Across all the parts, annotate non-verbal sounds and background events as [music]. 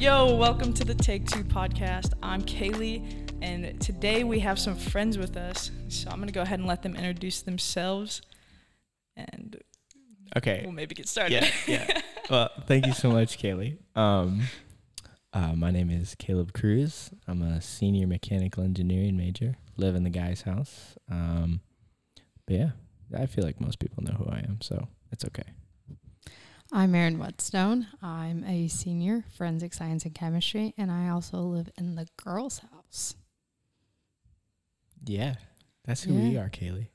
Yo, welcome to the Take Two podcast. I'm Kaylee, and today we have some friends with us. So I'm going to go ahead and let them introduce themselves, and Okay. we'll maybe get started. Yeah, yeah. [laughs] Well, thank you so much, Kaylee. Um, uh, my name is Caleb Cruz. I'm a senior mechanical engineering major. Live in the guy's house. Um, but yeah, I feel like most people know who I am, so it's okay. I'm Erin Whetstone. I'm a senior forensic science and chemistry, and I also live in the girls' house. Yeah, that's who we are, Kaylee.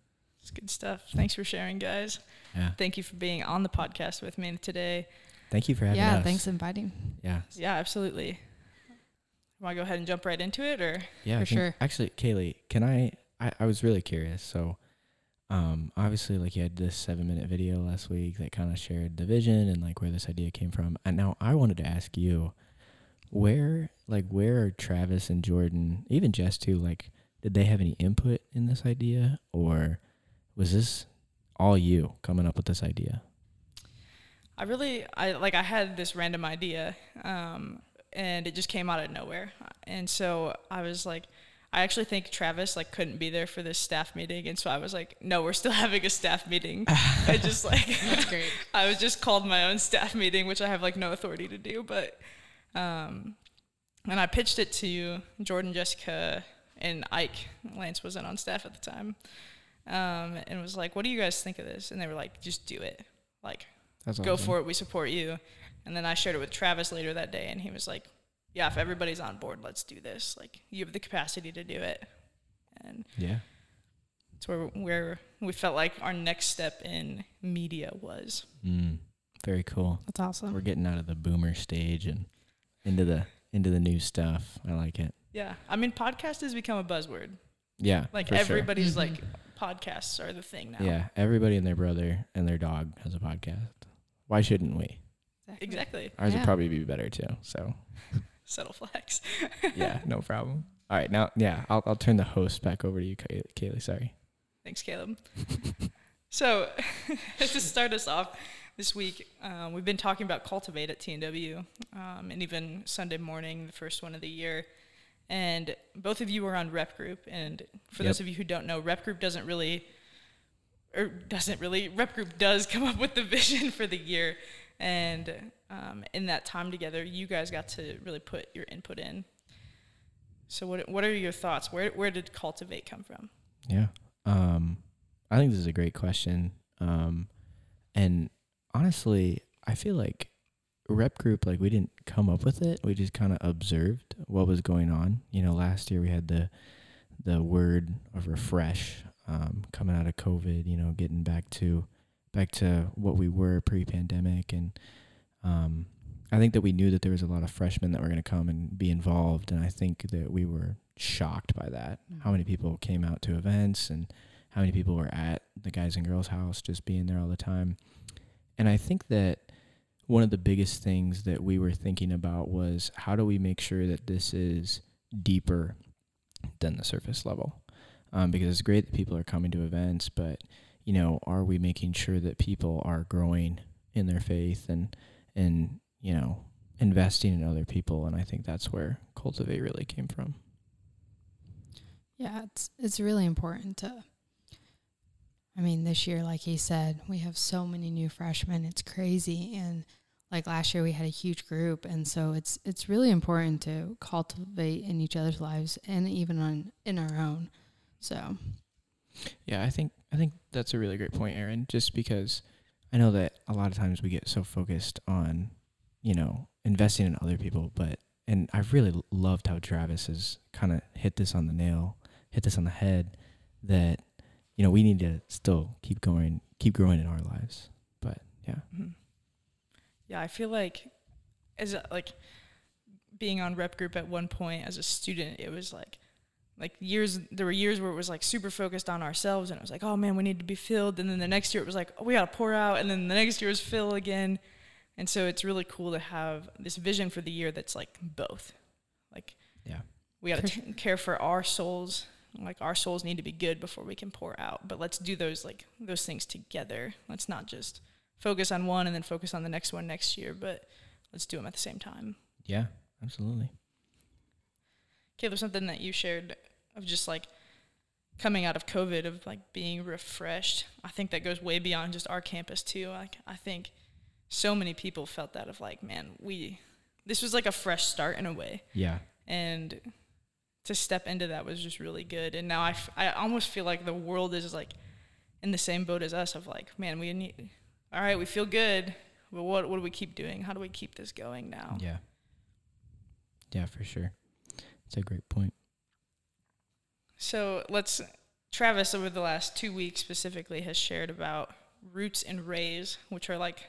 It's good stuff. Thanks for sharing, guys. Yeah. Thank you for being on the podcast with me today. Thank you for having yeah, us. Yeah, thanks for inviting. Yeah. Yeah, absolutely. Want to go ahead and jump right into it, or Yeah, For sure. Actually, Kaylee, can I, I? I was really curious. So, um, obviously, like you had this seven-minute video last week that kind of shared the vision and like where this idea came from. And now I wanted to ask you, where, like, where are Travis and Jordan, even Jess too? Like, did they have any input in this idea, or was this all you coming up with this idea? I really I like I had this random idea um, and it just came out of nowhere. And so I was like I actually think Travis like couldn't be there for this staff meeting and so I was like no, we're still [laughs] having a staff meeting. I [laughs] just like That's great. [laughs] I was just called my own staff meeting which I have like no authority to do, but um and I pitched it to Jordan, Jessica, and Ike. Lance wasn't on staff at the time. Um, and was like, "What do you guys think of this?" And they were like, "Just do it. Like, That's go for it. We support you. And then I shared it with Travis later that day, and he was like, "Yeah, if everybody's on board, let's do this. Like, you have the capacity to do it." And Yeah. it's where where we felt like our next step in media was. Mm, very cool. That's awesome. We're getting out of the boomer stage and into the into the new stuff. I like it. Yeah, I mean, podcast has become a buzzword. Yeah, Like for sure. everybody's Mhm. like, podcasts are the thing now. Yeah, everybody and their brother and their dog has a podcast. Why shouldn't we? exactly. Ours would probably be better too. So [laughs] Subtle flex. yeah, [laughs] no problem. All right, now yeah, I'll I'll turn the host back over to you, Kay- Kaylee. Sorry. Thanks, Caleb. [laughs] so, [laughs] to start us off this week, um, we've been talking about Cultivate at TNW, um, and even Sunday morning, the first one of the year. And both of you were on Rep Group, and for those of you who don't know, Rep Group doesn't really, or doesn't really, Rep Group does come up with the vision for the year, and um, in that time together, you guys got to really put your input in. So, what what are your thoughts? Where where did Cultivate come from? Yeah. Um, I think this is a great question. Um, and honestly, I feel like rep group, like we didn't come up with it. We just kind of observed what was going on. You know, last year we had the, the word of refresh, um, coming out of COVID, you know, getting back to, back to what we were pre-pandemic. And, um, I think that we knew that there was a lot of freshmen that were going to come and be involved. And I think that we were shocked by that. How many people came out to events and how many people were at the guys and girls house just being there all the time. And I think that one of the biggest things that we were thinking about was how do we make sure that this is deeper than the surface level? Um, because it's great that people are coming to events, but you know, are we making sure that people are growing in their faith and and you know investing in other people? And I think that's where cultivate really came from. Yeah, it's it's really important to. I mean, this year, like he said, we have so many new freshmen. It's crazy, and like last year, we had a huge group, and so it's it's really important to cultivate in each other's lives and even on in our own. So Yeah, I think I think that's a really great point, Erin. Just because I know that a lot of times we get so focused on, you know, investing in other people, but and I've really loved how Travis has kind of hit this on the nail, hit this on the head, that you know we need to still keep going, keep growing in our lives. But yeah, Mhm. Yeah, I feel like as a, like being on rep group at one point as a student, it was like like years there were years where it was like super focused on ourselves and it was like, "Oh man, we need to be filled." And then the next year it was like, "Oh, we got to pour out." And then the next year was fill again. And so it's really cool to have this vision for the year that's like both. Like yeah, we got For to care for our souls. Like our souls need to be good before we can pour out. But let's do those like those things together. Let's not just focus on one and then focus on the next one next year, but let's do them at the same time. yeah. absolutely. Caleb, something that you shared of just like coming out of COVID of like being refreshed. I think that goes way beyond just our campus too. Like I think so many people felt that of like, man, we this was like a fresh start in a way. Yeah. And to step into that was just really good. And now I, f- I almost feel like the world is like in the same boat as us of like, man, we need, all right, we feel good, but what, what do we keep doing? How do we keep this going now? Yeah. Yeah, for sure. It's a great point. So let's, Travis over the last two weeks specifically has shared about roots and raise, which are like,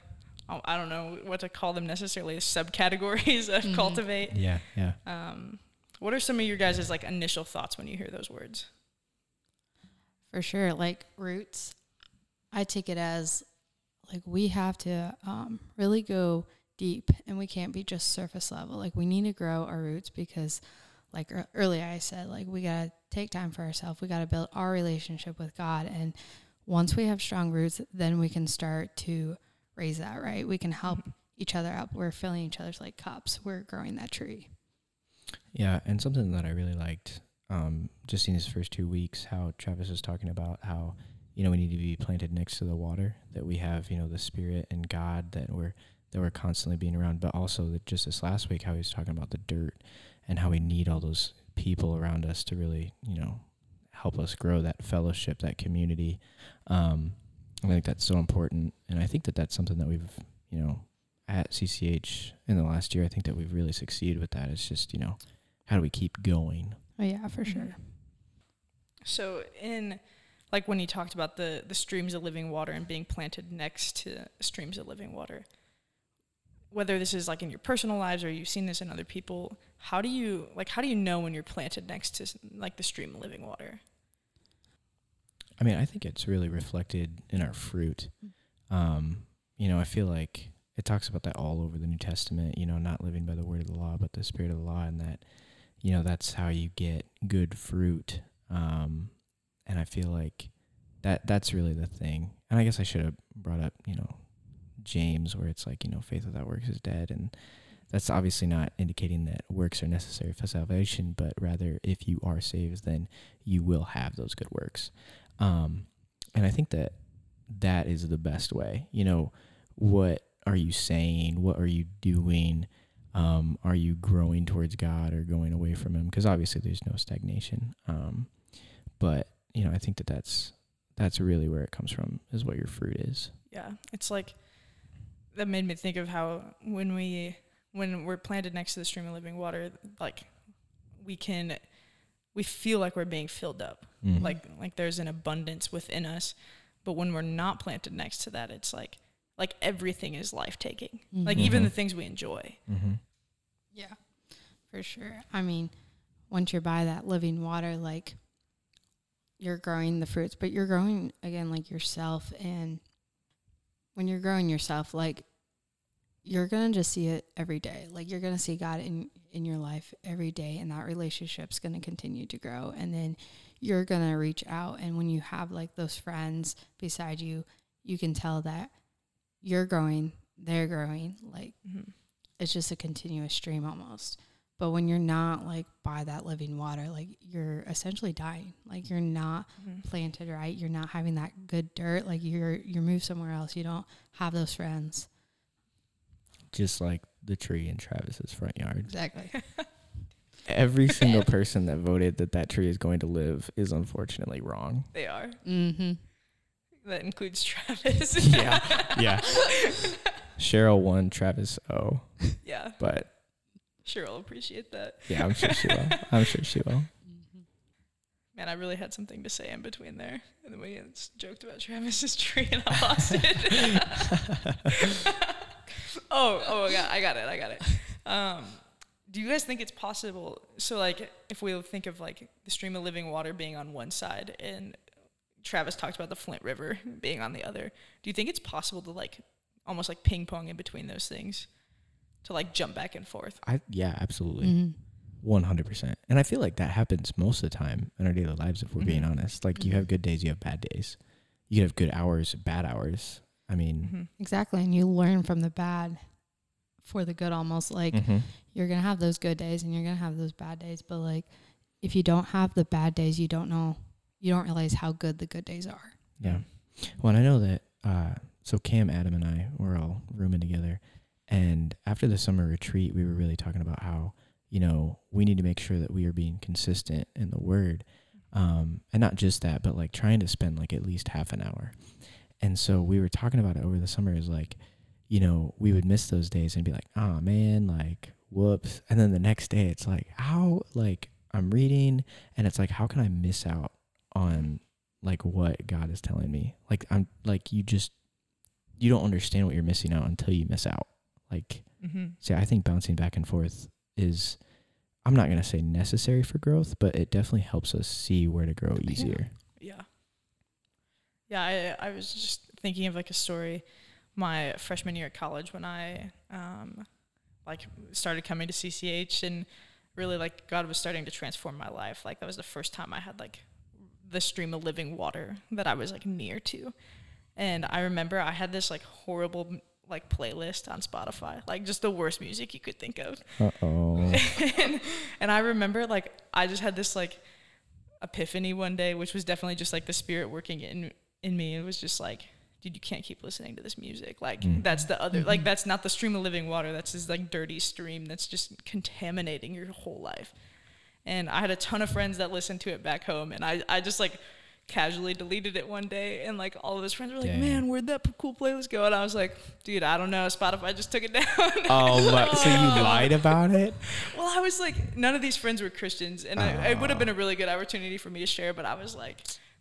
oh, I don't know what to call them necessarily, as [laughs] subcategories of Mhm. cultivate. Yeah, yeah. Um, what are some of your guys' like initial thoughts when you hear those words? For sure. Like roots, I take it as like we have to um, really go deep and we can't be just surface level. Like we need to grow our roots because, like earlier I said, like we got to take time for ourselves. We got to build our relationship with God. And once we have strong roots, then we can start to raise that, right? We can help each other up. We're filling each other's like cups. We're growing that tree. Yeah, and something that I really liked, um, just in his first two weeks, how Travis was talking about how, you know, we need to be planted next to the water, that we have, you know, the spirit and God that we're that we're constantly being around, but also that just this last week how he was talking about the dirt and how we need all those people around us to really, you know, help us grow that fellowship, that community. Um, I think that's so important, and I think that that's something that we've, you know, at CCH in the last year, I think that we've really succeeded with that. It's just, you know, how do we keep going? Oh, yeah, for sure. So in like when you talked about the the streams of living water and being planted next to streams of living water, whether this is like in your personal lives or you've seen this in other people, how do you like how do you know when you're planted next to like the stream of living water? I mean, I think it's really reflected in our fruit. Um, you know, I feel like it talks about that all over the New Testament, you know, not living by the word of the law, but the spirit of the law, and that, you know, that's how you get good fruit. Um, and I feel like that that's really the thing. And I guess I should have brought up, you know, James, where it's like, you know, faith without works is dead. And that's obviously not indicating that works are necessary for salvation, but rather if you are saved, then you will have those good works. Um, and I think that that is the best way. You know, what are you saying? What are you doing? Um, are you growing towards God or going away from Him? Because obviously there's no stagnation. Um, but you know, I think that that's that's really where it comes from. Is what your fruit is. Yeah, it's like that made me think of how when we when we're planted next to the stream of living water, like we can we feel like we're being filled up. Mhm. like like there's an abundance within us but when we're not planted next to that it's like like everything is life taking like even the things we enjoy Mm-hmm. Yeah, for sure. I mean, once you're by that living water, like you're growing the fruits, but you're growing again like yourself. And when you're growing yourself, like you're gonna just see it every day. Like you're gonna see God in in your life every day, and that relationship's gonna continue to grow. And then you're gonna reach out, and when you have like those friends beside you, you can tell that you're growing, they're growing. Like mm-hmm. it's just a continuous stream almost. But when you're not like by that living water, like you're essentially dying. Like you're not mm-hmm. planted right. You're not having that good dirt. Like you're you're moved somewhere else. You don't have those friends. Just like the tree in Travis's front yard. Exactly. [laughs] Every single [laughs] person that voted that that tree is going to live is unfortunately wrong. they are mm-hmm. that includes travis [laughs] Yeah. Yeah. Cheryl won, Travis O. yeah But sure i'll appreciate that yeah, I'm sure she will. I'm sure she will. man i really had something to say in between there and then we just joked about travis's tree and i lost it [laughs] oh oh I got, I got it i got it um do you guys think it's possible so like if we think of like the stream of living water being on one side and travis talked about the flint river being on the other do you think it's possible to like almost like ping pong in between those things to like jump back and forth I yeah, absolutely. Mm-hmm. One hundred percent. And I feel like that happens most of the time in our daily lives if we're being Mhm. honest. Like you have good days, you have bad days. You have good hours, bad hours. I mean, Mhm. Exactly. And you learn from the bad for the good almost like Mhm. you're gonna have those good days and you're gonna have those bad days but like if you don't have the bad days you don't know you don't realize how good the good days are Yeah. Well, I know that. Uh, so Cam, Adam, and I were all rooming together, and after the summer retreat, we were really talking about how you know we need to make sure that we are being consistent in the Word, um, and not just that, but like trying to spend like at least half an hour. And so we were talking about it over the summer. Is like, you know, we would miss those days and be like, oh man, like whoops. And then the next day, it's like, how like I'm reading, and it's like, how can I miss out on like what God is telling me. Like I'm like you just you don't understand what you're missing out until you miss out. Like Mm-hmm. see, I think bouncing back and forth is I'm not gonna say necessary for growth, but it definitely helps us see where to grow easier. Yeah. Yeah, I I was just thinking of like a story my freshman year at college when I um like started coming to CCH and really like God was starting to transform my life. Like that was the first time I had like the stream of living water that I was like near to. And I remember I had this like horrible like playlist on Spotify, like just the worst music you could think of. Oh. [laughs] and, and I remember like I just had this like epiphany one day, which was definitely just like the spirit working in in me. It was just like, dude, you can't keep listening to this music. Like Mm. that's the other like that's not the stream of living water. That's this like dirty stream that's just contaminating your whole life. And I had a ton of friends that listened to it back home, and I I just like casually deleted it one day and like all of his friends were like Dang. man where'd that p- cool playlist go and i was like dude i don't know spotify just took it [laughs] down oh, what? so you [laughs] lied about it? Well, I was like, none of these friends were Christians, and I, it would have been a really good opportunity for me to share. But I was like,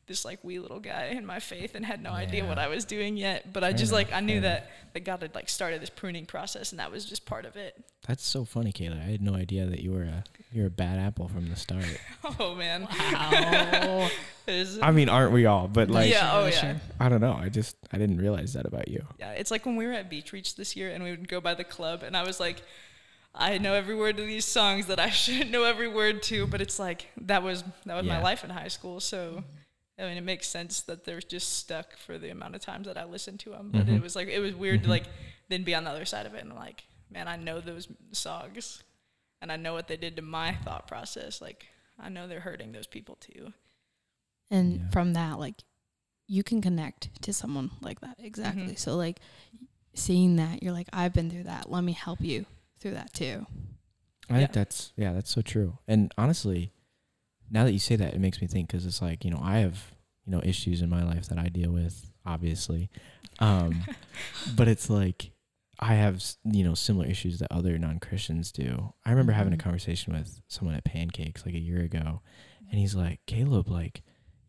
this like wee little guy in my faith, and had no idea what I was doing yet. But I Fair just enough, like I knew fair that that God had like started this pruning process, and that was just part of it. That's so funny, Kayla. I had no idea that you were a you're a bad apple from the start. [laughs] Oh man, wow [laughs] I mean, aren't we all? But like, yeah, oh yeah. I don't know. I just I didn't realize that about you. yeah. It's like when we were at Beach Reach this year, and we would go by the club, and I was like. I know every word to these songs that I [laughs] shouldn't know every word to, but it's like that was that was my life in high school. So I mean, it makes sense that they're just stuck for the amount of times that I listened to them. But Mhm. it was like it was weird to Mhm. like then be on the other side of it and like, man, I know those songs, and I know what they did to my thought process. Like, I know they're hurting those people too. and Yeah. from that like you can connect to someone like that exactly Mhm. so like seeing that you're like i've been through that let me help you through that too I think that's yeah, that's so true. And honestly, now that you say that, it makes me think because it's like you know I have you know issues in my life that I deal with, obviously, um, [laughs] but it's like I have you know similar issues that other non Christians do. I remember having a Mhm. conversation with someone at Pancakes like a year ago, and he's like, Caleb, like,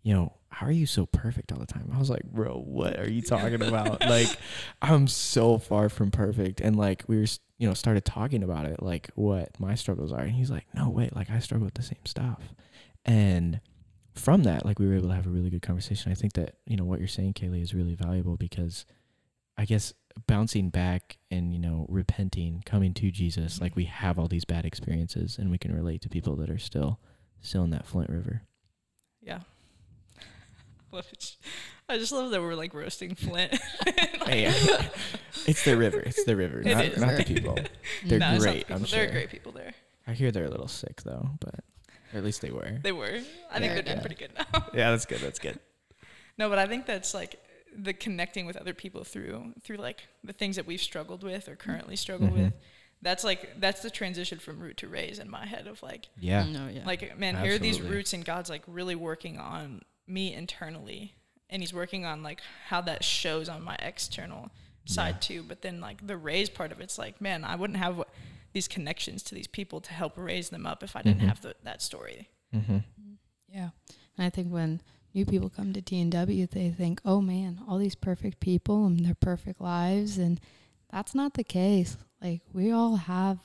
you know, how are you so perfect all the time? I was like, bro, what are you talking about? [laughs] like, I'm so far from perfect. And like, we were, you know, started talking about it, like what my struggles are. And he's like, no, wait, like I struggle with the same stuff. And from that, like, we were able to have a really good conversation. I think that, you know, what you're saying, Kaylee, is really valuable because I guess bouncing back and, you know, repenting, coming to Jesus, like we have all these bad experiences and we can relate to people that are still, still in that Flint River. Yeah. [laughs] Which I just love that we're like roasting Flint. [laughs] Hey, [laughs] it's the river. It's the river, It not, not the people. They're No, great, people. I'm sure. They're great people there. I hear they're a little sick though, but or at least they were. They were. I think they're doing yeah. pretty good now. [laughs] Yeah, that's good. That's good. No, but I think that's like the connecting with other people through through like the things that we've struggled with or currently struggle Mhm. with. That's like that's the transition from root to raise in my head of like Yeah. no yeah like man, here are these roots and God's like really working on me internally and he's working on like how that shows on my external side too. But then like the raise part of it's like, man, I wouldn't have these connections to these people to help raise them up if I didn't Mhm. have the, that story. Mm-hmm. Yeah. And I think when new people come to T&W, they think, oh man, all these perfect people and their perfect lives. And that's not the case. Like, we all have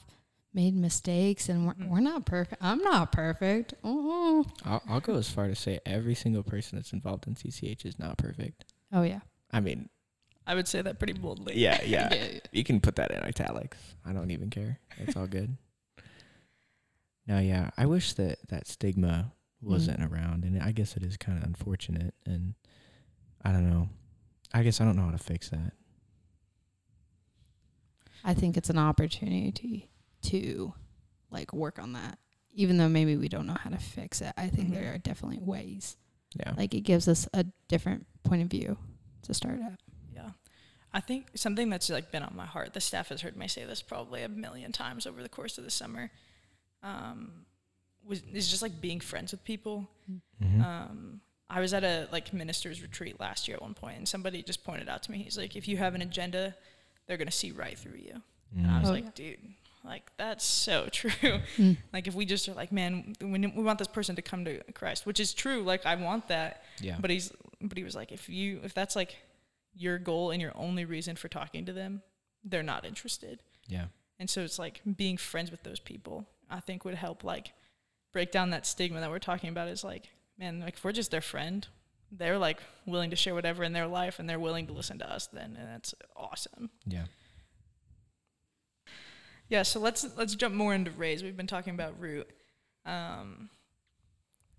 made mistakes and we're, Mhm. we're not perfect. I'm not perfect. Oh, I'll, I'll go as far to say every single person that's involved in CCH is not perfect. oh yeah. I mean, I would say that pretty boldly. [laughs] yeah, yeah. You can put that in italics. I don't even care. It's all good. [laughs] No, yeah. I wish that that stigma wasn't around, and I guess it is kind of unfortunate. And I don't know. I guess I don't know how to fix that. I think it's an opportunity to like work on that. Even though maybe we don't know how to fix it, I think Mhm. there are definitely ways. Yeah. Like it gives us a different point of view to start at. I think something that's like been on my heart, the staff has heard me say this probably a million times over the course of the summer, um, was is just like being friends with people. Mhm. Um, I was at a like ministers retreat last year at one point, and somebody just pointed out to me, he's like, if you have an agenda, they're gonna see right through you. And I was Oh, like, yeah. dude, like that's so [laughs] true. Mm. like if we just are like, man, we, we want this person to come to Christ, which is true. Like I want that, yeah. but he's but he was like, if you if that's like your goal and your only reason for talking to them, they're not interested. yeah. And so it's like being friends with those people, I think would help like break down that stigma that we're talking about is like, man, like if we're just their friend, they're like willing to share whatever in their life and they're willing to listen to us then and that's awesome. Yeah. Yeah, so let's let's jump more into Raise. We've been talking about Root. Um,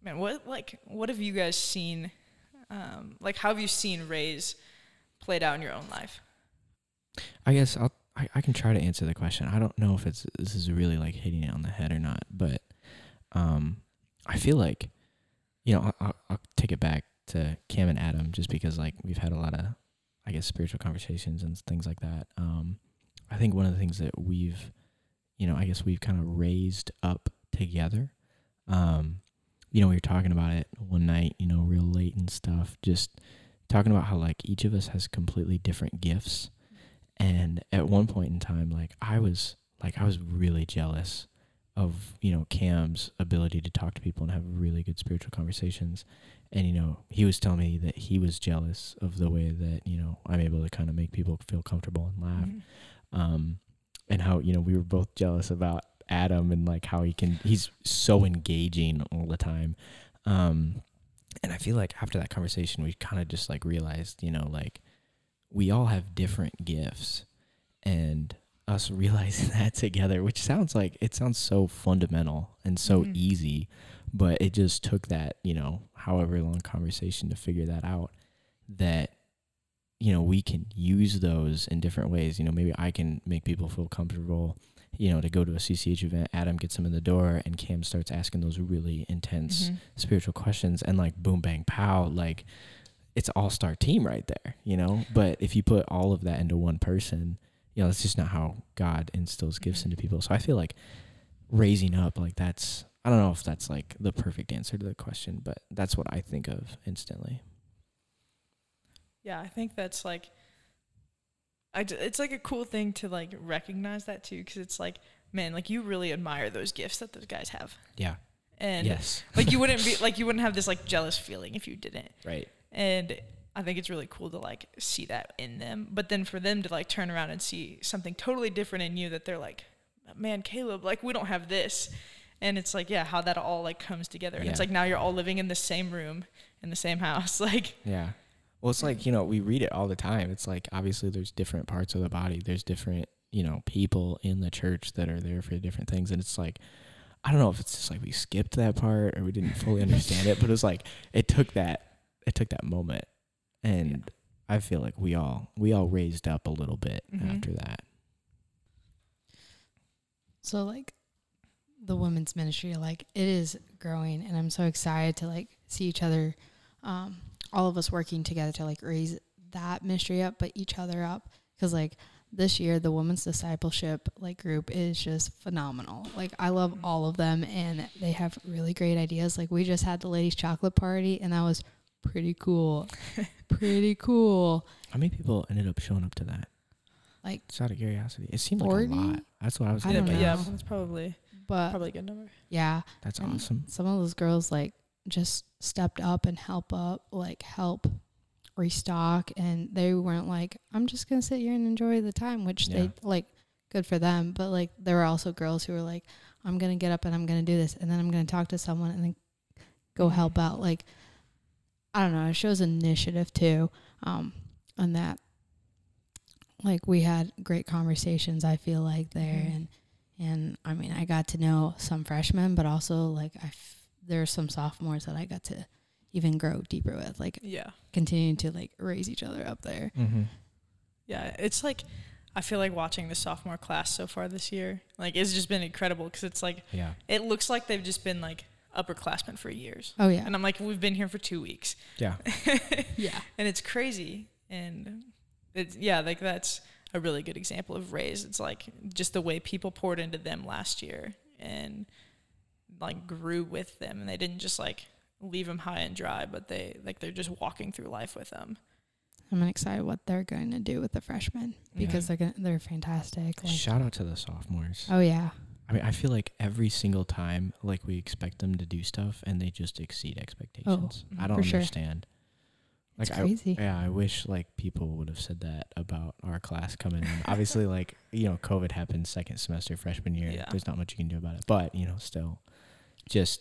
man, what like what have you guys seen? Um, like how have you seen Raise played out in your own life? I guess I'll I, I can try to answer the question. I don't know if it's this is really like hitting it on the head or not, but um, I feel like you know I'll, I'll, take it back to Cam and Adam just because like we've had a lot of I guess spiritual conversations and things like that. Um, I think one of the things that we've you know I guess we've kind of raised up together. Um, you know we were talking about it one night, you know, real late and stuff, just talking about how like each of us has completely different gifts. And at one point in time like i was like i was really jealous of you know cam's ability to talk to people and have really good spiritual conversations. And you know he was telling me that he was jealous of the way that you know i'm able to kind of make people feel comfortable and laugh. Mhm. um and how you know we were both jealous about adam and like how he can he's so engaging all the time. Um and i feel like after that conversation we kind of just like realized you know like we all have different gifts and us [laughs] realizing that together which sounds like it sounds so fundamental and so Mhm. easy but it just took that you know however long conversation to figure that out that you know we can use those in different ways you know maybe i can make people feel comfortable you know to go to a cch event adam gets him in the door and cam starts asking those really intense Mhm. spiritual questions and like boom bang pow like it's all star team right there you know but if you put all of that into one person you know that's just not how god instills gifts Mhm. into people so i feel like raising up like that's i don't know if that's like the perfect answer to the question but that's what i think of instantly Yeah, I think that's like, I d- it's like a cool thing to like recognize that too, because it's like, man, like you really admire those gifts that those guys have, yeah and yes [laughs] like you wouldn't be like you wouldn't have this like jealous feeling if you didn't, right and I think it's really cool to like see that in them, but then for them to like turn around and see something totally different in you that they're like, man, Caleb, like we don't have this. And it's like, yeah, how that all like comes together. And it's like now you're all living in the same room in the same house. [laughs] Like, Yeah. Well, it's like, you know, we read it all the time. It's like obviously there's different parts of the body. There's different, you know, people in the church that are there for different things. And it's like, I don't know if it's just like we skipped that part or we didn't fully [laughs] understand it, but it was like it took that it took that moment. And I feel like we all we all raised up a little bit Mhm. after that. So like the women's ministry, like it is growing and I'm so excited to like see each other, um, all of us working together to like raise that ministry up, but each other up. Cause like this year, the women's discipleship like group is just phenomenal. Like I love mm-hmm. all of them and they have really great ideas. Like we just had the ladies chocolate party and that was pretty cool. [laughs] pretty cool. How many people ended up showing up to that? Like Just out of curiosity. It seemed like a lot. That's what I was I yeah, don't but know. yeah, that's probably but probably a good number. yeah, That's And awesome. Some of those girls like just stepped up and help up, like help restock, and they weren't like, "I'm just gonna sit here and enjoy the time," which Yeah. they like, good for them. But like, there were also girls who were like, "I'm gonna get up and I'm gonna do this, and then I'm gonna talk to someone and then go help out." Like, I don't know. It shows initiative too, um, and that like we had great conversations. I feel like there Mhm. and and I mean I got to know some freshmen, but also like I f- there are some sophomores that I got to even grow deeper with, like Yeah. continuing to like raise each other up there. Mm-hmm. Yeah, it's like I feel like watching the sophomore class so far this year, like it's just been incredible because it's like Yeah. it looks like they've just been like upperclassmen for years. Oh yeah. And I'm like, we've been here for two weeks, Yeah. [laughs] Yeah. and it's crazy. And it's yeah, like that's a really good example of raise. It's like just the way people poured into them last year and like grew with them, and they didn't just like leave them high and dry, but they like they're just walking through life with them. I'm excited what they're going to do with the freshmen because they're gonna, they're fantastic. Like, Shout out to the sophomores. oh yeah. I mean, I feel like every single time, like we expect them to do stuff, and they just exceed oh, expectations. I don't Oh, for sure. understand. It's Like I, crazy. yeah, I wish like people would have said that about our class coming in. Obviously, like you know, COVID happened second semester freshman year. Yeah. There's not much you can do about it, but you know, still, just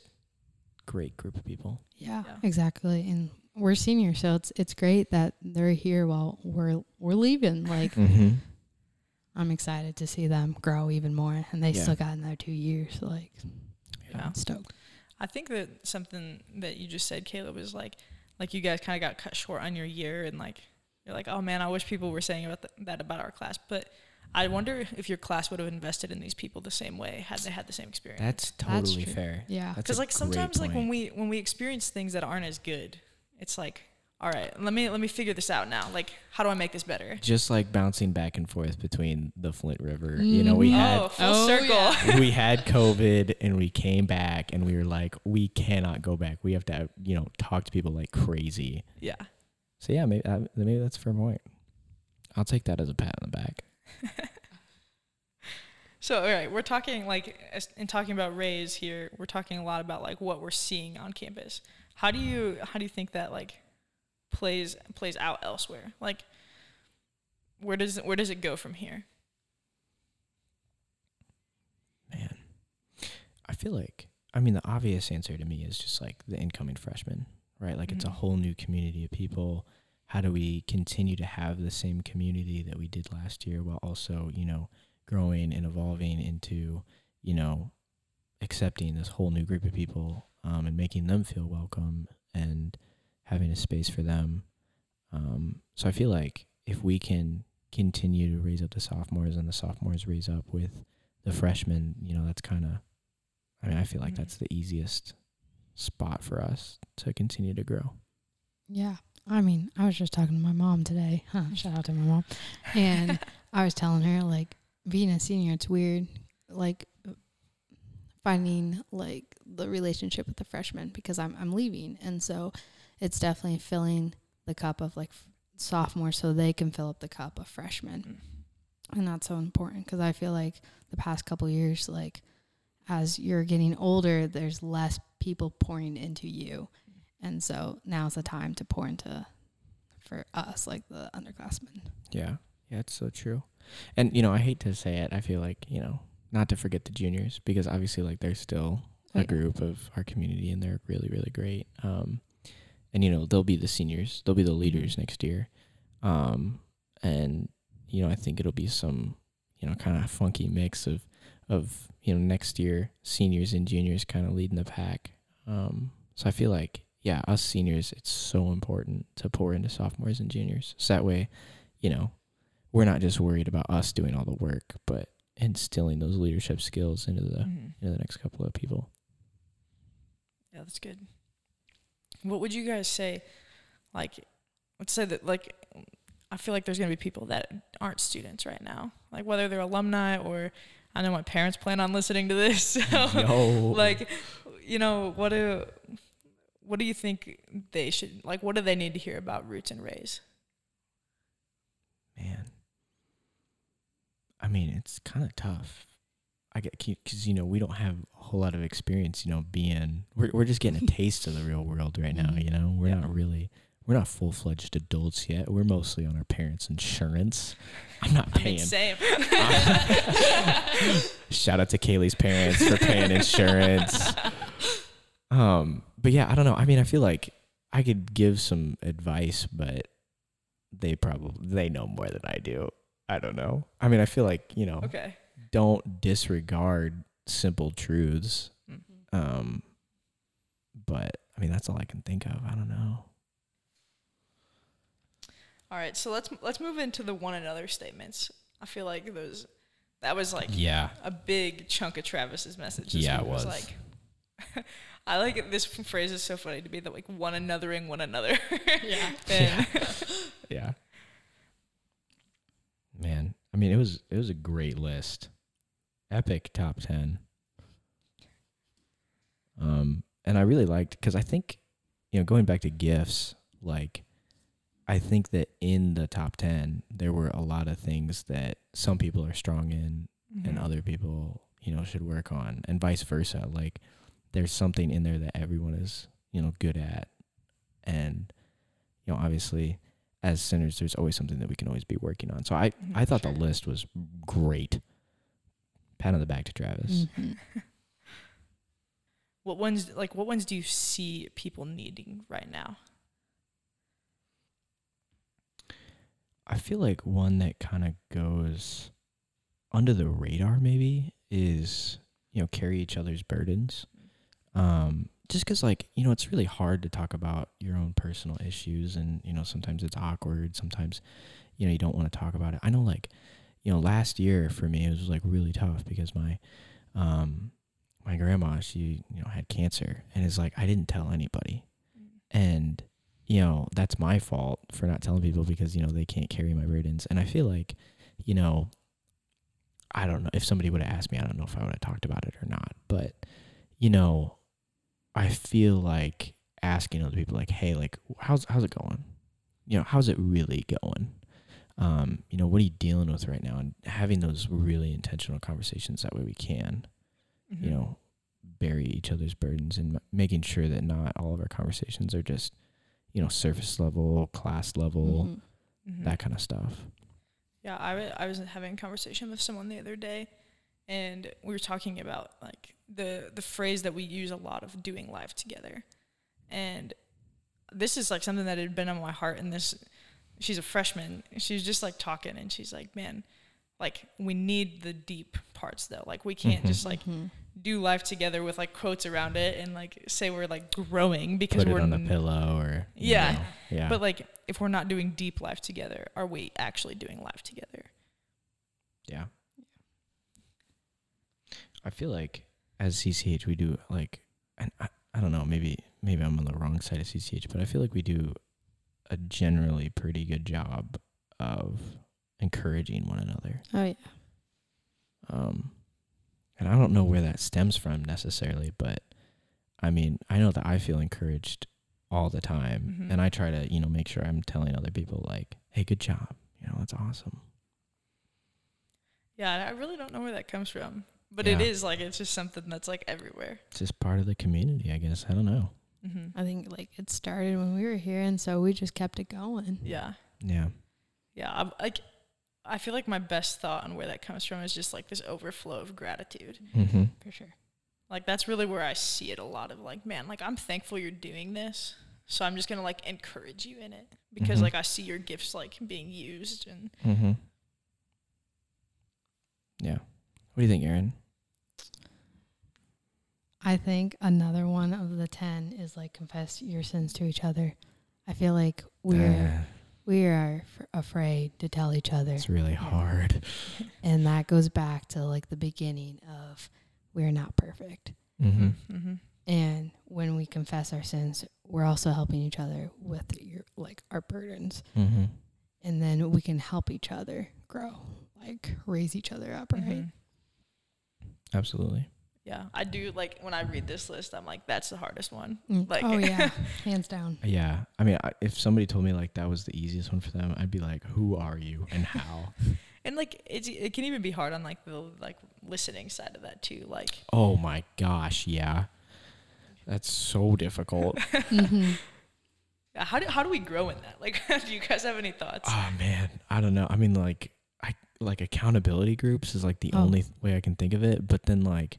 great group of people. Yeah, Yeah. exactly. And we're seniors, so it's it's great that they're here while we're we're leaving. Like Mm-hmm. I'm excited to see them grow even more, and they Yeah. still got another two years. Like Yeah. I'm stoked. I think that something that you just said, Caleb, was like, like you guys kind of got cut short on your year, and like you're like, oh man, I wish people were saying about th- that about our class. But I wonder if your class would have invested in these people the same way had they had the same experience. That's That's totally true. fair. Yeah, Because like great sometimes like when we when we experience things that aren't as good, it's like, all right, let me let me figure this out now. Like, how do I make this better? just like bouncing back and forth between the Flint River. You know, we Mhm. had oh, full Oh, circle. yeah. [laughs] we had COVID and we came back and we were like, we cannot go back. We have to, you know, talk to people like crazy. yeah. So yeah, maybe uh, maybe that's a fair point. I'll take that as a pat on the back. [laughs] So all right, we're talking like in talking about Raise here, we're talking a lot about like what we're seeing on campus. How do you how do you think that like plays plays out elsewhere? Like where does it, where does it go from here? Man, I feel like I mean the obvious answer to me is just like the incoming freshmen, right? Like it's a Mhm. whole new community of people. How do we continue to have the same community that we did last year while also, you know, growing and evolving into, you know, accepting this whole new group of people um, and making them feel welcome and having a space for them. Um, so I feel like if we can continue to raise up the sophomores and the sophomores raise up with the freshmen, you know, that's kind of, I mean, I feel like Mhm. that's the easiest spot for us to continue to grow. Yeah. I mean, I was just talking to my mom today. [laughs] Huh, shout out to my mom. And [laughs] I was telling her like being a senior, it's weird. Like finding like the relationship with the freshmen because I'm I'm leaving, and so it's definitely filling the cup of like f- sophomore so they can fill up the cup of freshmen, mm. and that's so important because I feel like the past couple years, like as you're getting older, there's less people pouring into you, and so now's the time to pour into for us like the underclassmen. Yeah. Yeah, it's so true. And, you know, I hate to say it. I feel like, you know, not to forget the juniors because obviously, like, they're still a yeah. group of our community and they're really, really great. Um, and, you know, they'll be the seniors, they'll be the leaders next year. Um, and, you know, I think it'll be some, you know, kind of funky mix of, of, you know, next year seniors and juniors kind of leading the pack. Um, so I feel like, yeah, us seniors, it's so important to pour into sophomores and juniors. So that way, you know, we're not just worried about us doing all the work, but instilling those leadership skills into the Mhm. into the next couple of people. Yeah, that's good. What would you guys say? Like, let's say that like I feel like there's gonna be people that aren't students right now, like whether they're alumni or I know my parents plan on listening to this. [laughs] So Yo. like, you know, what do what do you think they should like? What do they need to hear about roots and raise? man. I mean, it's kind of tough. I get because you know we don't have a whole lot of experience. You know, being we're we're just getting a [laughs] taste of the real world right now. Mhm. You know, we're Yeah. not really we're not full fledged adults yet. We're mostly on our parents' insurance. [laughs] I'm not I mean, paying. same. [laughs] Shout out to Kaylee's parents for paying insurance. Um, but yeah, I don't know. I mean, I feel like I could give some advice, but they probably they know more than I do. I don't know. I mean, I feel like you know, okay. don't disregard simple truths. Mm-hmm. Um, but I mean, that's all I can think of. I don't know. All right, so let's let's move into the one another statements. I feel like those that was like yeah. a big chunk of Travis's message. Yeah, it week was. like [laughs] I like it, this phrase is so funny to me that like one anothering one another. Yeah. [laughs] and [laughs] Yeah. Man, I mean, it was it was a great list. Epic top 10. Um and I really liked cuz I think you know, going back to gifts, like I think that in the top 10 there were a lot of things that some people are strong in and Mhm. other people, you know, should work on and vice versa. Like there's something in there that everyone is, you know, good at. And you know, obviously as sinners there's always something that we can always be working on. So I Mhm, I thought sure. the list was great. Pat on the back to Travis. Mhm. [laughs] What ones like what ones do you see people needing right now? I feel like one that kind of goes under the radar maybe is you know carry each other's burdens. Um, just because like you know it's really hard to talk about your own personal issues and you know sometimes it's awkward. Sometimes you know you don't want to talk about it. I know like you know last year for me it was like really tough because my um my grandma she you know had cancer and it's like I didn't tell anybody and you know that's my fault for not telling people because you know they can't carry my burdens and i feel like you know i don't know if somebody would have asked me i don't know if i would have talked about it or not but you know i feel like asking other people like hey like how's how's it going you know how's it really going um you know what are you dealing with right now and having those really intentional conversations that way we can you Mhm. know bury each other's burdens and m- making sure that not all of our conversations are just you know surface level class level Mhm. Mhm. that kind of stuff Yeah, I wa- I was having a conversation with someone the other day, and we were talking about like the the phrase that we use a lot of doing life together, and this is like something that had been on my heart. And this, she's a freshman. She's just like talking, and she's like, "Man, like we need the deep parts though. Like we can't Mhm. just like Mhm. do life together with like quotes around it and like say we're like growing because put we're on the n- pillow or you Yeah. know, yeah But like if we're not doing deep life together, are we actually doing life together? yeah i feel like as cch we do like and I, I don't know maybe maybe i'm on the wrong side of cch but i feel like we do a generally pretty good job of encouraging one another Oh yeah. um and i don't know where that stems from necessarily but i mean i know that i feel encouraged all the time Mhm. and i try to you know make sure i'm telling other people like hey good job you know that's awesome Yeah, I really don't know where that comes from. But it Yeah. is like it's just something that's like everywhere. it's just part of the community i guess i don't know Mm-hmm. I think like it started when we were here, and so we just kept it going. Yeah, yeah yeah. I'm, like, I feel like my best thought on where that comes from is just like this overflow of gratitude. mm-hmm. For sure. Like that's really where I see it a lot of like, man, like I'm thankful you're doing this, so I'm just gonna like encourage you in it because Mhm. like I see your gifts like being used and Mm-hmm. Yeah. What do you think, Erin? I think another one of the ten is like confess your sins to each other. I feel like we're Uh, we are f- afraid to tell each other, it's really hard. [laughs] and that goes back to like the beginning of we're not perfect. Mm-hmm. Mm-hmm. And when we confess our sins, we're also helping each other with your like our burdens, Mm-hmm. and then we can help each other grow, like raise each other up, right? Mhm. Absolutely. Yeah, I do like when I read this list, I'm like, that's the hardest one. Mm. Like- oh yeah, [laughs] hands down. Yeah. I mean, I, if somebody told me like that was the easiest one for them, I'd be like, "Who are you and how?" [laughs] And like it's it can even be hard on like the like listening side of that too. Like oh my gosh, yeah. That's so difficult. [laughs] hmm yeah, how do how do we grow in that? Like do you guys have any thoughts? oh man, I don't know. I mean, like, I like accountability groups is like the Oh. only way I can think of it. But then, like,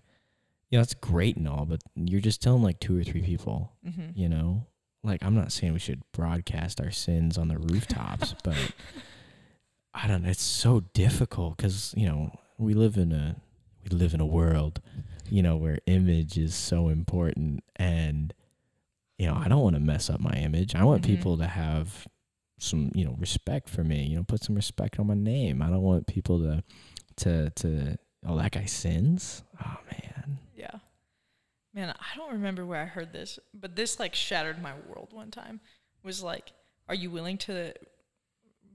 you know, it's great and all, but you're just telling like two or three people. mm-hmm. you know like i'm not saying we should broadcast our sins on the rooftops [laughs] but i don't know it's so difficult because you know we live in a we live in a world you know where image is so important and you know i don't want to mess up my image i want Mhm. people to have some you know respect for me. You know, put some respect on my name. I don't want people to to to oh that guy sins. Oh man. Yeah. Man, I don't remember where I heard this, but this like shattered my world one time. Was like, are you willing to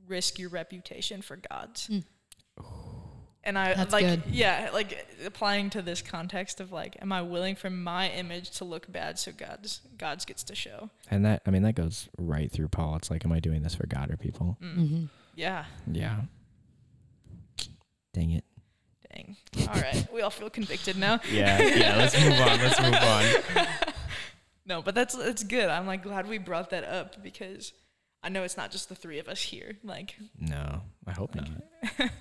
risk your reputation for God's? Mm. And I That's like good. yeah, like applying to this context of like, am I willing for my image to look bad so God's God's gets to show? And that I mean that goes right through Paul. It's like, am I doing this for God or people? Mm. Mm-hmm. Yeah. Yeah. Dang it. Dang. All right. We all feel convicted now. [laughs] Yeah, yeah. Let's move on. Let's move on. [laughs] No, but that's that's good. I'm like glad we brought that up because I know it's not just the three of us here. Like No, I hope not. [laughs]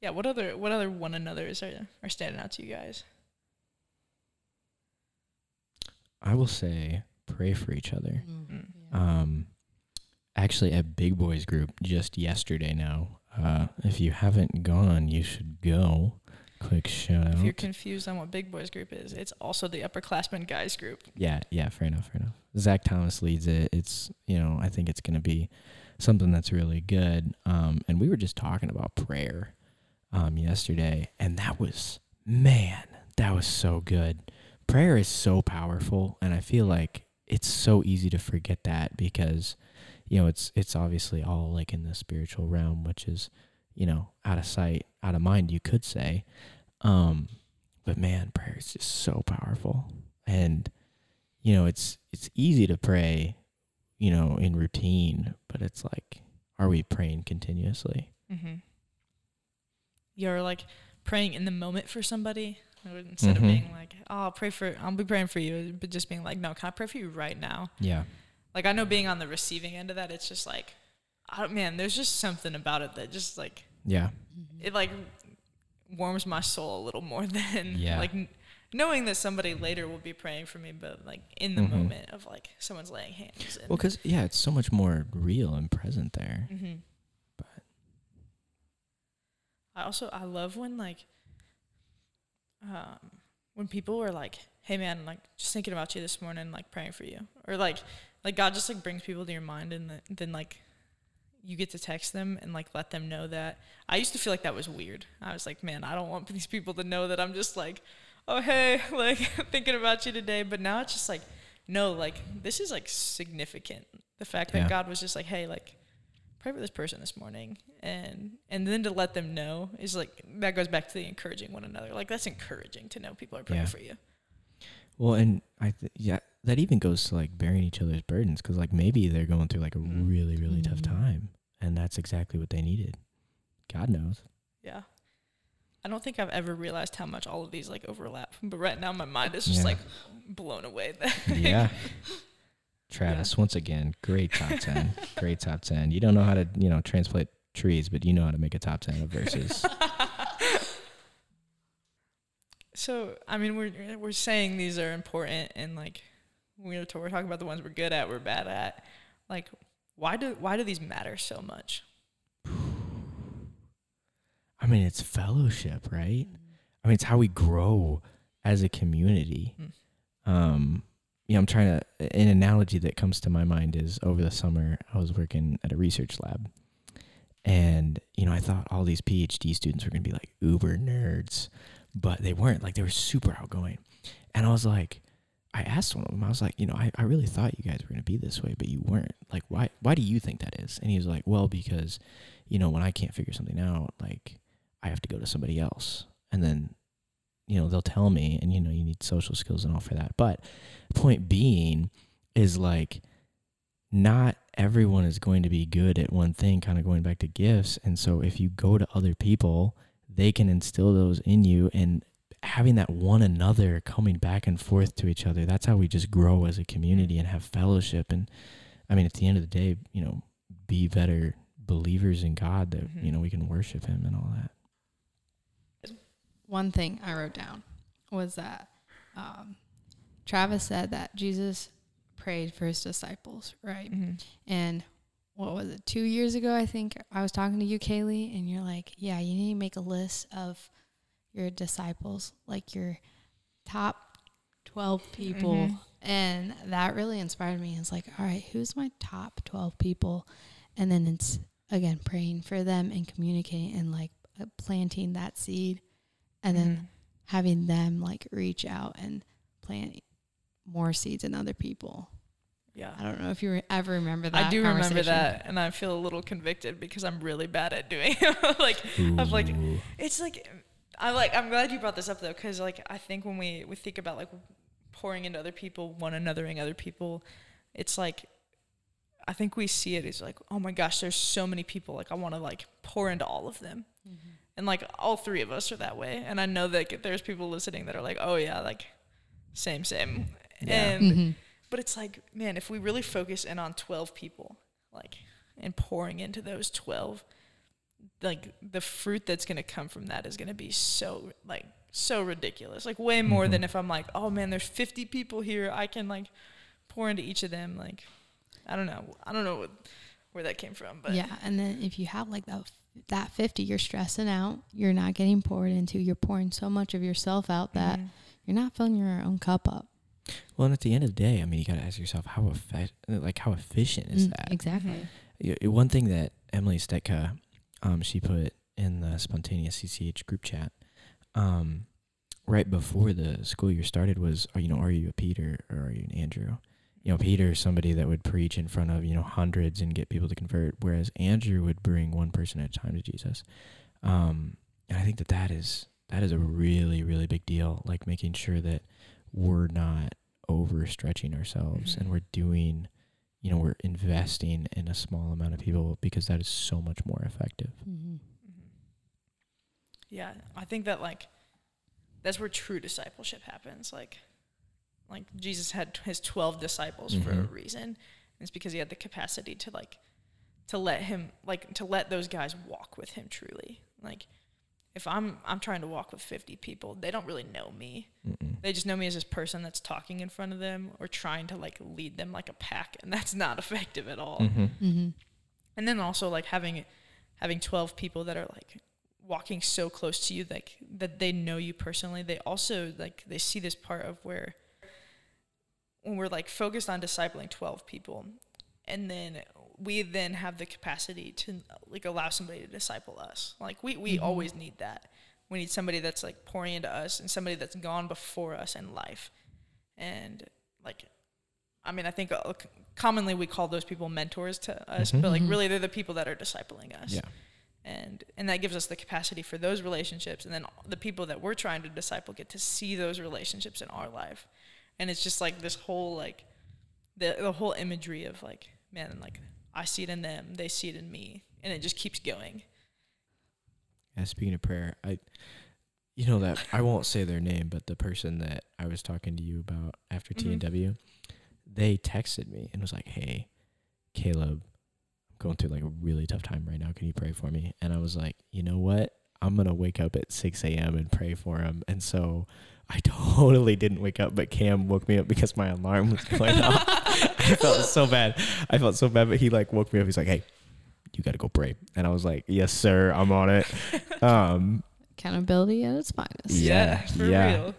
Yeah, what other what other one another's are are standing out to you guys? I will say pray for each other. Mm. Um, actually, at Big Boys Group just yesterday. Now, uh, if you haven't gone, you should go. Quick shout If you're confused on what Big Boys group is, it's also the upperclassmen guys group. Yeah, yeah. Fair enough. Fair enough. Zach Thomas leads it. It's you know I think it's gonna be something that's really good. Um, and we were just talking about prayer, um, yesterday, and that was man, that was so good. Prayer is so powerful, and I feel like it's so easy to forget that because you know it's it's obviously all like in the spiritual realm, which is you know out of sight, out of mind, you could say. Um, but man, prayer is just so powerful, and you know it's it's easy to pray, you know, in routine, but it's like, are we praying continuously? Mm-hmm. You're like praying in the moment for somebody instead of Mhm. being like, "Oh, I'll pray for I'll be praying for you," but just being like, "No, can I pray for you right now?" Yeah, Like I know being on the receiving end of that, it's just like, I don't, man, there's just something about it that just like yeah, it like warms my soul a little more [laughs] than Yeah. like knowing that somebody later will be praying for me, but like in the Mhm. moment of like someone's laying hands. And, Well, because yeah, it's so much more real and present there. hmm But I also I love when like um when people were like, "Hey man, like just thinking about you this morning, like praying for you," or like like God just like brings people to your mind, and the, then like you get to text them and like let them know that. I used to feel like that was weird. I was like, man, I don't want [laughs] these people to know that I'm just like, oh hey, [laughs] like [laughs] thinking about you today. But now it's just like, no, like this is like significant. The fact that God was just like, hey, like pray for this person this morning and and then to let them know is like that goes back to the encouraging one another like that's encouraging to know people are praying Yeah. for you well, and I th- yeah, that even goes to like bearing each other's burdens because like maybe they're going through like a Mhm. really really tough Mhm. time, and that's exactly what they needed. God knows. yeah i don't think i've ever realized how much all of these like overlap but right now my mind is just Yeah. like blown away that [laughs] yeah. Travis, once again, great top ten. great top ten. You don't know how to, you know, transplant trees, but you know how to make a top ten of verses. [laughs] so i mean we're we're saying these are important and like we're, t- we're talking about the ones we're good at we're bad at like why do why do these matter so much I mean, it's fellowship, right? I mean, it's how we grow as a community. Mm. Um, you know, I'm trying to. An analogy that comes to my mind is over the summer I was working at a research lab, and you know, I thought all these PhD students were gonna be like uber nerds, but they weren't. Like they were super outgoing, and I was like. I asked one of them, I was like, you know, I, I really thought you guys were going to be this way, but you weren't. Like, why, why do you think that is? And he was like, well, because, you know, when I can't figure something out, like, I have to go to somebody else. And then, you know, they'll tell me, and, you know, you need social skills and all for that. But point being is like, not everyone is going to be good at one thing, kind of going back to gifts. And so if you go to other people, they can instill those in you and having that one another coming back and forth to each other. That's how we just grow as a community and have fellowship. And I mean, at the end of the day, you know, be better believers in God that, Mhm. you know, we can worship him and all that. One thing I wrote down was that um, Travis said that Jesus prayed for his disciples, right? mm-hmm. And what was it, two years ago? I think I was talking to you, Kaylee, and you're like, yeah, you need to make a list of your disciples, like your top 12 people Mhm. And that really inspired me. It's like, all right, who's my top 12 people? And then it's, again, praying for them and communicating and like uh, planting that seed and then Mhm. having them like reach out and plant more seeds in other people. yeah. I don't know if you re- ever remember that. I do remember that, and I feel a little convicted because I'm really bad at doing [laughs] it. like I'm like it's like I like I'm glad you brought this up though because like I think when we we think about like pouring into other people, one anothering other people, it's like I think we see it as like oh my gosh, there's so many people like I want to like pour into all of them, and like all three of us are that way, and I know that there's people listening that are like oh yeah like same same, Yeah. and Mhm. but it's like, man, if we really focus in on 12 people, like, and pouring into those 12, like, the fruit that's going to come from that is going to be so, like, so ridiculous. Like, way more Mhm. than if I'm like, oh, man, there's 50 people here. I can, like, pour into each of them. Like, I don't know. I don't know what, where that came from, but yeah, and then if you have like that that 50, you're stressing out. You're not getting poured into. You're pouring so much of yourself out that Mhm. you're not filling your own cup up. Well, and at the end of the day, I mean, you got to ask yourself how effe- like how efficient is Mm, that? Exactly. Mhm. Y- y- One thing that Emily Stetka, um, she put in the spontaneous CCH group chat, um, right before the school year started was, are you know, are you a Peter or are you an Andrew? You know, Peter is somebody that would preach in front of you know hundreds and get people to convert, whereas Andrew would bring one person at a time to Jesus. Um, and I think that that is that is a really really big deal. Like making sure that we're not overstretching ourselves Mhm. and we're doing you know, we're investing in a small amount of people because that is so much more effective. Mm-hmm. Mhm. Yeah, I think that like that's where true discipleship happens. Like, like Jesus had his twelve disciples for a Mhm. reason. And it's because he had the capacity to like to let him like to let those guys walk with him truly. Like, if I'm I'm trying to walk with fifty people, they don't really know me. Mm-mm. They just know me as this person that's talking in front of them or trying to like lead them like a pack, and that's not [laughs] effective at all Mhm. Mm-hmm. and then also like having having 12 people that are like walking so close to you like that they know you personally they also like they see this part of where when we're like focused on discipling 12 people and then we then have the capacity to like allow somebody to disciple us like we we Mhm. always need that we need somebody that's like pouring into us and somebody that's gone before us in life and like i mean i think uh, commonly we call those people mentors to us Mhm. but like Mhm. really they're the people that are discipling us Yeah. and and that gives us the capacity for those relationships and then the people that we're trying to disciple get to see those relationships in our life and it's just like this whole like the the whole imagery of like man like i see it in them they see it in me and it just keeps going Yeah, speaking of prayer, I, you know that I won't say their name, but the person that I was talking to you about after T Mhm. and W, they texted me and was like, "Hey, Caleb, I'm going through like a really tough time right now. Can you pray for me?" And I was like, "You know what? I'm gonna wake up at 6 a.m. and pray for him." And so I totally didn't wake up, but Cam woke me up because my alarm was going off. [laughs] I felt so bad. I felt so bad, but he like woke me up. He's like, "Hey." You got to go pray, and I was like, "Yes, sir, I'm on it." [laughs] Um, Accountability at its finest. Yeah, for yeah. real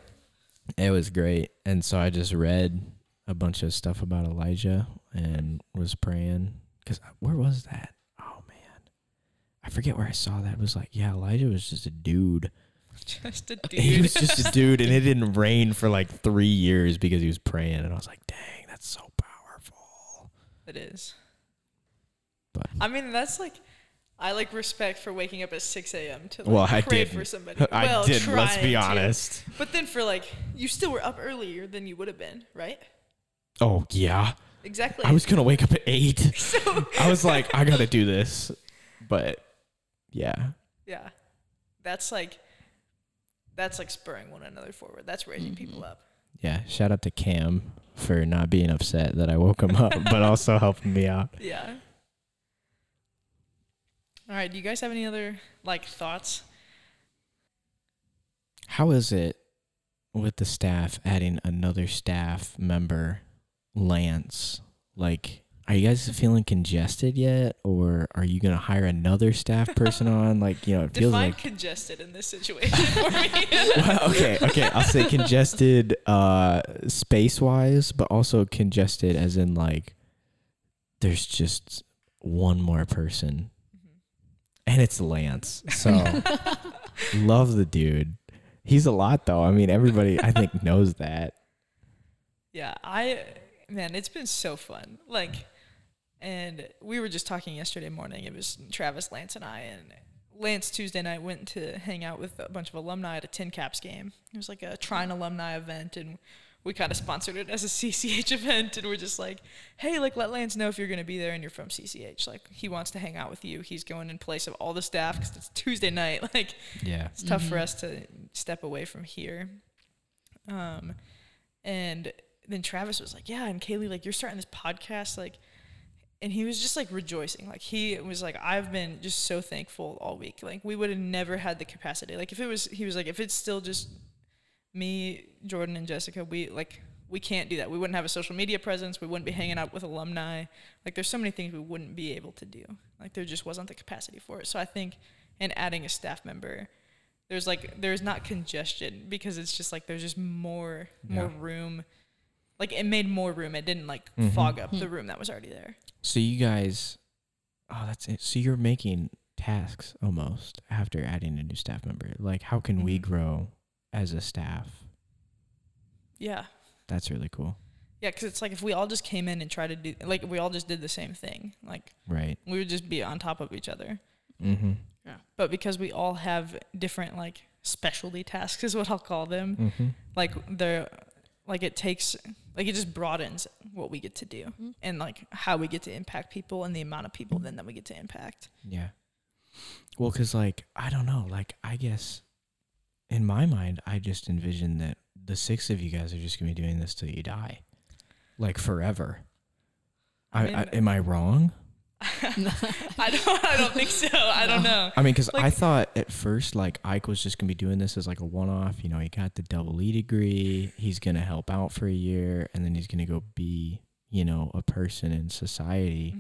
It was great. And so I just read a bunch of stuff about Elijah and was praying. Because where was that? Oh, man. I forget where I saw that. It was like, yeah, Elijah was just a dude. Just a [laughs] He was just a dude. And it didn't rain for like three years because he was praying. And I was like, dang, that's so powerful. it is But i mean that's like I like respect for waking up at 6 a.m. to like Well, I pray didn't. for somebody. [laughs] I well, did, let's be trying to. honest. But then for like, you still were up earlier than you would have been, right? Oh, yeah. Exactly. I was going to wake up at eight. [laughs] so I was like, I got to do this. But yeah. yeah, that's like that's like spurring one another forward. That's raising people Mhm. up. Yeah, shout out to Cam for not being upset that I woke him up, but also helping me out. [laughs] Yeah. All right. Do you guys have any other like thoughts? How is it with the staff adding another staff member, Lance? Like, are you guys feeling congested yet, or are you gonna hire another staff person [laughs] on? Like, you know, it feels Define like. congested in this situation [laughs] for me. [laughs] well, okay, okay. I'll say congested, uh, space wise, but also congested as in like, there's just one more person, and it's Lance. So, love the dude. He's a lot though. I mean, everybody I think knows that. Yeah, I man, it's been so fun. Like, and we were just talking yesterday morning. It was Travis, Lance, and I, and Lance Tuesday night went to hang out with a bunch of alumni at a Tin Caps game. It was like a Trine alumni event, and we kind of sponsored it as a [laughs] CCH event, and we're just like, hey, like let Lance know if you're gonna be there and you're from CCH. Like he wants to hang out with you. He's going in place of all the staff because it's Tuesday night. [laughs] Like Yeah. it's tough for Mhm. us to step away from here. Um, and then Travis was like, "Yeah," and Kaylee, like, you're starting this podcast, like, and he was just like rejoicing. Like he was like, "I've been just so thankful all week. Like we would have never had the capacity. Like if it was, he was like, if it's still just me, Jordan, and Jessica, we like." We can't do that. We wouldn't have a social media presence. We wouldn't be hanging out with alumni. Like, there's so many things we wouldn't be able to do. Like, there just wasn't the capacity for it. So, I think, and adding a staff member there's like there's not congestion because it's just like there's just more more room like it made more room it didn't like Mhm. fog up Hmm. the room that was already there So you guys, oh, that's it. So you're making tasks almost after adding a new staff member. Like, how can we Mhm. grow as a staff? yeah That's really cool. yeah because it's like if we all just came in and tried to do like if we all just did the same thing like Right. we would just be on top of each other Mm-hmm. but because we all have different like specialty tasks is what i'll call them Mm-hmm. like they're like it takes like it just broadens what we get to do Mhm. and like how we get to impact people and the amount of people then that we get to impact Yeah. Well, because, like, I don't know. Like, I guess in my mind, I just envision that the six of you guys are just going to be doing this till you die. Like, forever. I I, I, am I wrong? [laughs] I don't. I don't think so. I don't know. I mean, because I thought at first, like, Ike was just going to be doing this as like a one off. You know, he got the double E degree. He's going to help out for a year and then he's going to go be, you know, a person in society.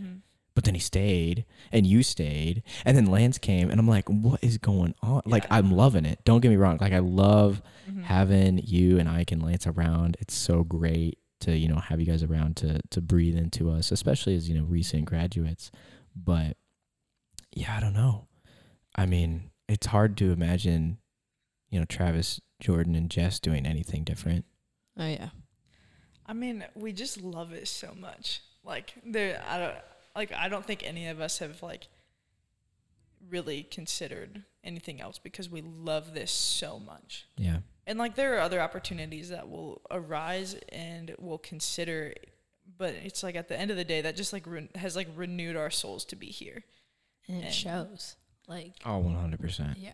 But then he stayed and you stayed. And then Lance came and I'm like, what is going on? Like, I'm loving it. Don't get me wrong. Like, I love Mhm. having you and Ike and Lance around. It's so great to, you know, have you guys around to to breathe into us, especially as, you know, recent graduates. But yeah, I don't know. I mean, it's hard to imagine, you know, Travis, Jordan, and Jess doing anything different. Oh yeah. I mean, we just love it so much. Like there, I don't like. I don't think any of us have like really considered anything else because we love this so much. Yeah. And like there are other opportunities that will arise and we'll consider, but it's like at the end of the day that just like re- has like renewed our souls to be here. And it shows. Like Oh, 100%. yeah.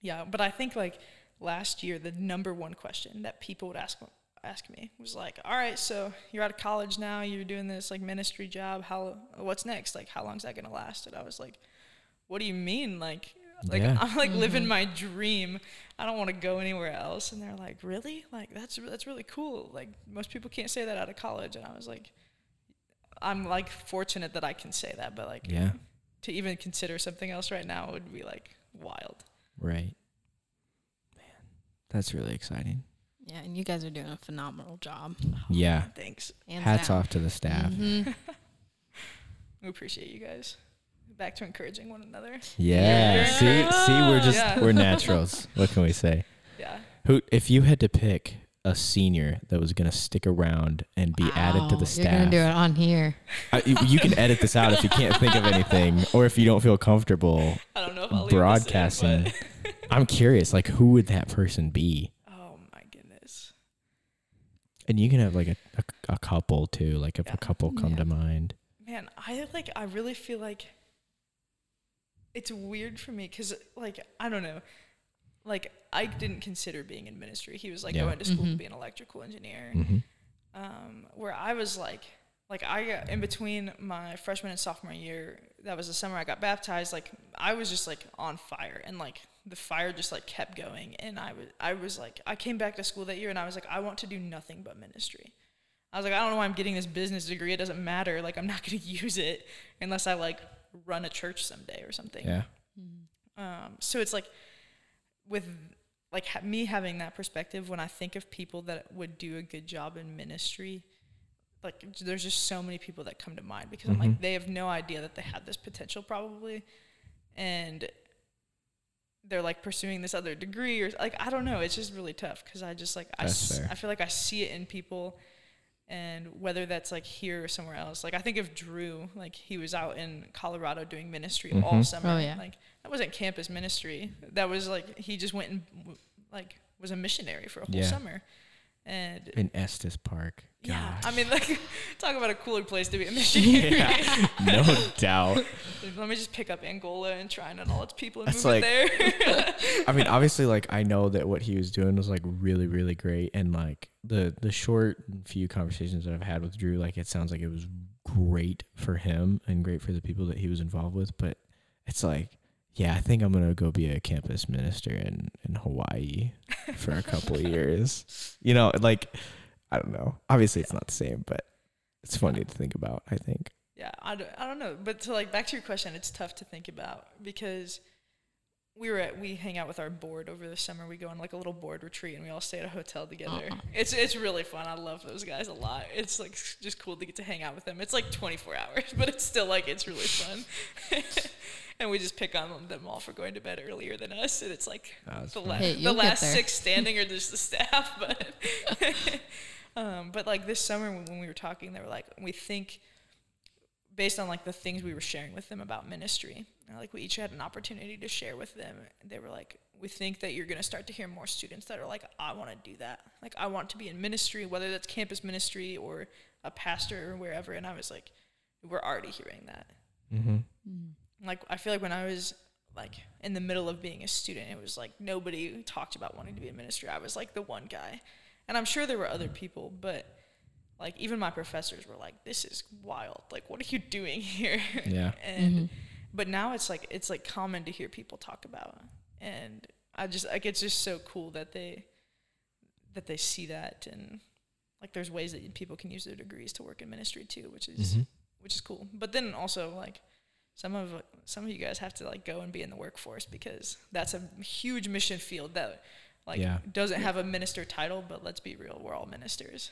Yeah, but I think like last year, the number one question that people would ask ask me was like, "All right, so you're out of college now. You're doing this like ministry job. How what's next? Like, how long's that gonna last?" And I was like, "What do you mean? Like, like Yeah. I'm like living Mhm. my dream. I don't want to go anywhere else." And they're like, "Really? Like that's that's really cool. Like most people can't say that out of college." And I was like, "I'm like fortunate that I can say that, but like Yeah. to even consider something else right now would be like wild." Right. Man, that's really exciting. Yeah, and you guys are doing a phenomenal job. Yeah. Thanks. Hands Hats down. off to the staff. Mhm. [laughs] We appreciate you guys. Back to encouraging one another. Yeah. Yeah. See, see, we're just Yeah. we're [laughs] naturals. [laughs] What can we say? Yeah. Who, if you had to pick a senior that was gonna stick around and be added to the staff, You're gonna do it on here. I, you you can edit this out if you can't think of anything, [laughs] or if you don't feel comfortable I don't know if I'll leave broadcasting. This in, I'm curious, like who would that person be? oh my goodness. And you can have like a a, a couple too, like if Yeah. a couple come Yeah. to mind. Man, I like. I really feel like it's weird for me because, like, I don't know. Like, Ike didn't consider being in ministry. He was like Yeah. going to school to Mhm. be an electrical engineer. hmm um, where I was like, like I got in between my freshman and sophomore year. That was the summer I got baptized. Like I was just like on fire, and like the fire just like kept going. And I was, I was like, I came back to school that year, and I was like, I want to do nothing but ministry. I was like, I don't know why I'm getting this business degree. It doesn't matter. Like, I'm not going [laughs] to use it unless I like run a church someday or something. Yeah. Um, so it's like with like ha- me having that perspective when I think of people that would do a good job in ministry, like there's just so many people that come to mind because I'm like Mhm. they have no idea that they have this potential probably, and they're like pursuing this other degree or like I don't know. It's just really tough because I just like I s- I feel like I see it in people. And whether that's like here or somewhere else, like I think of Drew, like he was out in Colorado doing ministry all Mhm. summer. Oh, yeah. Like that wasn't campus ministry. That was like he just went and like was a missionary for a whole Yeah. summer, and In Estes Park. yeah, I mean like [laughs] talk about a cooler place to be a [laughs] missionary. Yeah, [laughs] no doubt. Let me just pick up Angola and try and all its people and That's move like- it there. I mean, obviously, like I know that what he was doing was like really, really great, and like the the short few conversations that I've had with Drew, like it sounds like it was great for him and great for the people that he was involved with. But it's like, yeah, I think I'm gonna go be a campus minister in in Hawaii for a couple of [laughs] years. You know, like I don't know. Obviously, it's not the same, but it's funny to think about. I think. Yeah, I don't, I don't know. But to like back to your question, it's tough to think about because we were at we hang out with our board over the summer. We go on like a little board retreat and we all stay at a hotel together. Uh-uh. [laughs] It's it's really fun. I love those guys a lot. It's like just cool to get to hang out with them. It's like 24 hours, [laughs] but it's still like it's really fun. [laughs] and we just pick on them all for going to bed earlier than us. And it's like That's the, la- Hey, the last six standing are just the staff, but um, but like this summer when, when we were talking, they were like, we think based on like the things we were sharing with them about ministry, like we each had an opportunity to share with them. They were like, we think that you're gonna start to hear more students that are like, I want to do that. Like I want to be in ministry, whether that's campus ministry or a pastor or wherever. And I was like, we're already hearing that Mm-hmm. like I feel like when I was like in the middle of being a student, it was like nobody talked about wanting to be in ministry. I was like the one guy, and I'm sure there were other people, but like even my professors were like, "This is wild. Like, what are you doing here?" Yeah. [laughs] and but now it's like it's like common to hear people talk about, and I just like it's just so cool that they that they see that and like there's ways that people can use their degrees to work in ministry too, which is Mhm. which is cool. But then also like some of some of you guys have to like go and be in the workforce because that's a huge mission field that like Yeah. doesn't have a minister title, but let's be real, we're all ministers.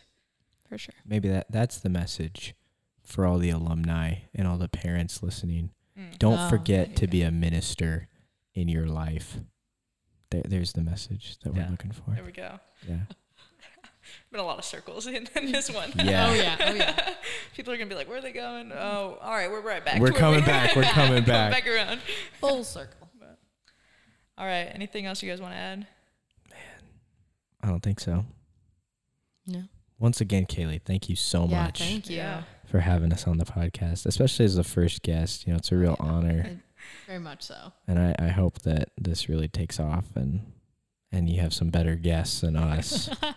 For sure. Maybe that that's the message for all the alumni and all the parents listening. Mm. Don't Oh, forget to be a minister in your life. There, there's the message that Yeah. we're looking for. There we go. Yeah. [laughs] Been a lot of circles in, in this one. [laughs] Yeah. Oh yeah. Oh yeah. [laughs] People are gonna be like, "Where are they going?" Oh, all right, we're right back. We're to where coming we- back. We're coming back. back around. Full circle. All right. Anything else you guys want to add? Man, I don't think so. No. Once again, Kaylee, thank you so yeah. much Thank you. For having us on the podcast, especially as the first guest. You know, it's a real Yeah. honor, It- very much so. and I, I hope that this really takes off and and you have some better guests than us [laughs] [laughs] uh,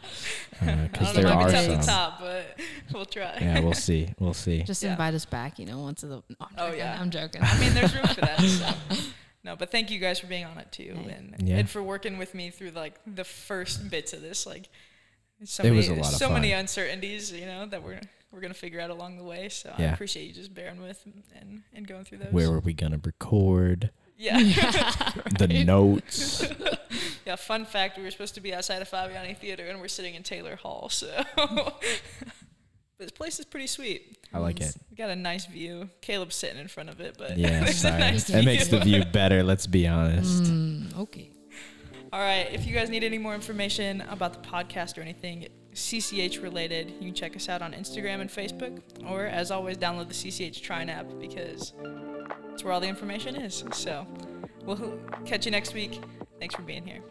because don't know there if I are can tap some. the top, but we'll try. Yeah, we'll [laughs] see. We'll see. Just Yeah. invite us back. You know, once of the. No, I'm Oh, joking. yeah. I'm joking. I mean, there's room for that. So. No, but thank you guys for being on it too, and Yeah. and for working with me through like the first bits of this. Like, so It many, was a lot of so many uncertainties, you know, that we're we're gonna figure out along the way. So I appreciate you just bearing with and and going through those. Where were we gonna record? Yeah. [laughs] The notes. [laughs] yeah. Fun fact: we were supposed to be outside of Fabiani Theater, and we're sitting in Taylor Hall. So, [laughs] this place is pretty sweet. I like it. We got a nice view. Caleb's sitting in front of it, but Yeah, there's a sorry. nice That makes the view better. Let's be honest. Mm, okay. All right. If you guys need any more information about the podcast or anything CCH related, you can check us out on Instagram and Facebook, or as always, download the CCH Trine app because that's where all the information is. So we'll catch you next week. Thanks for being here.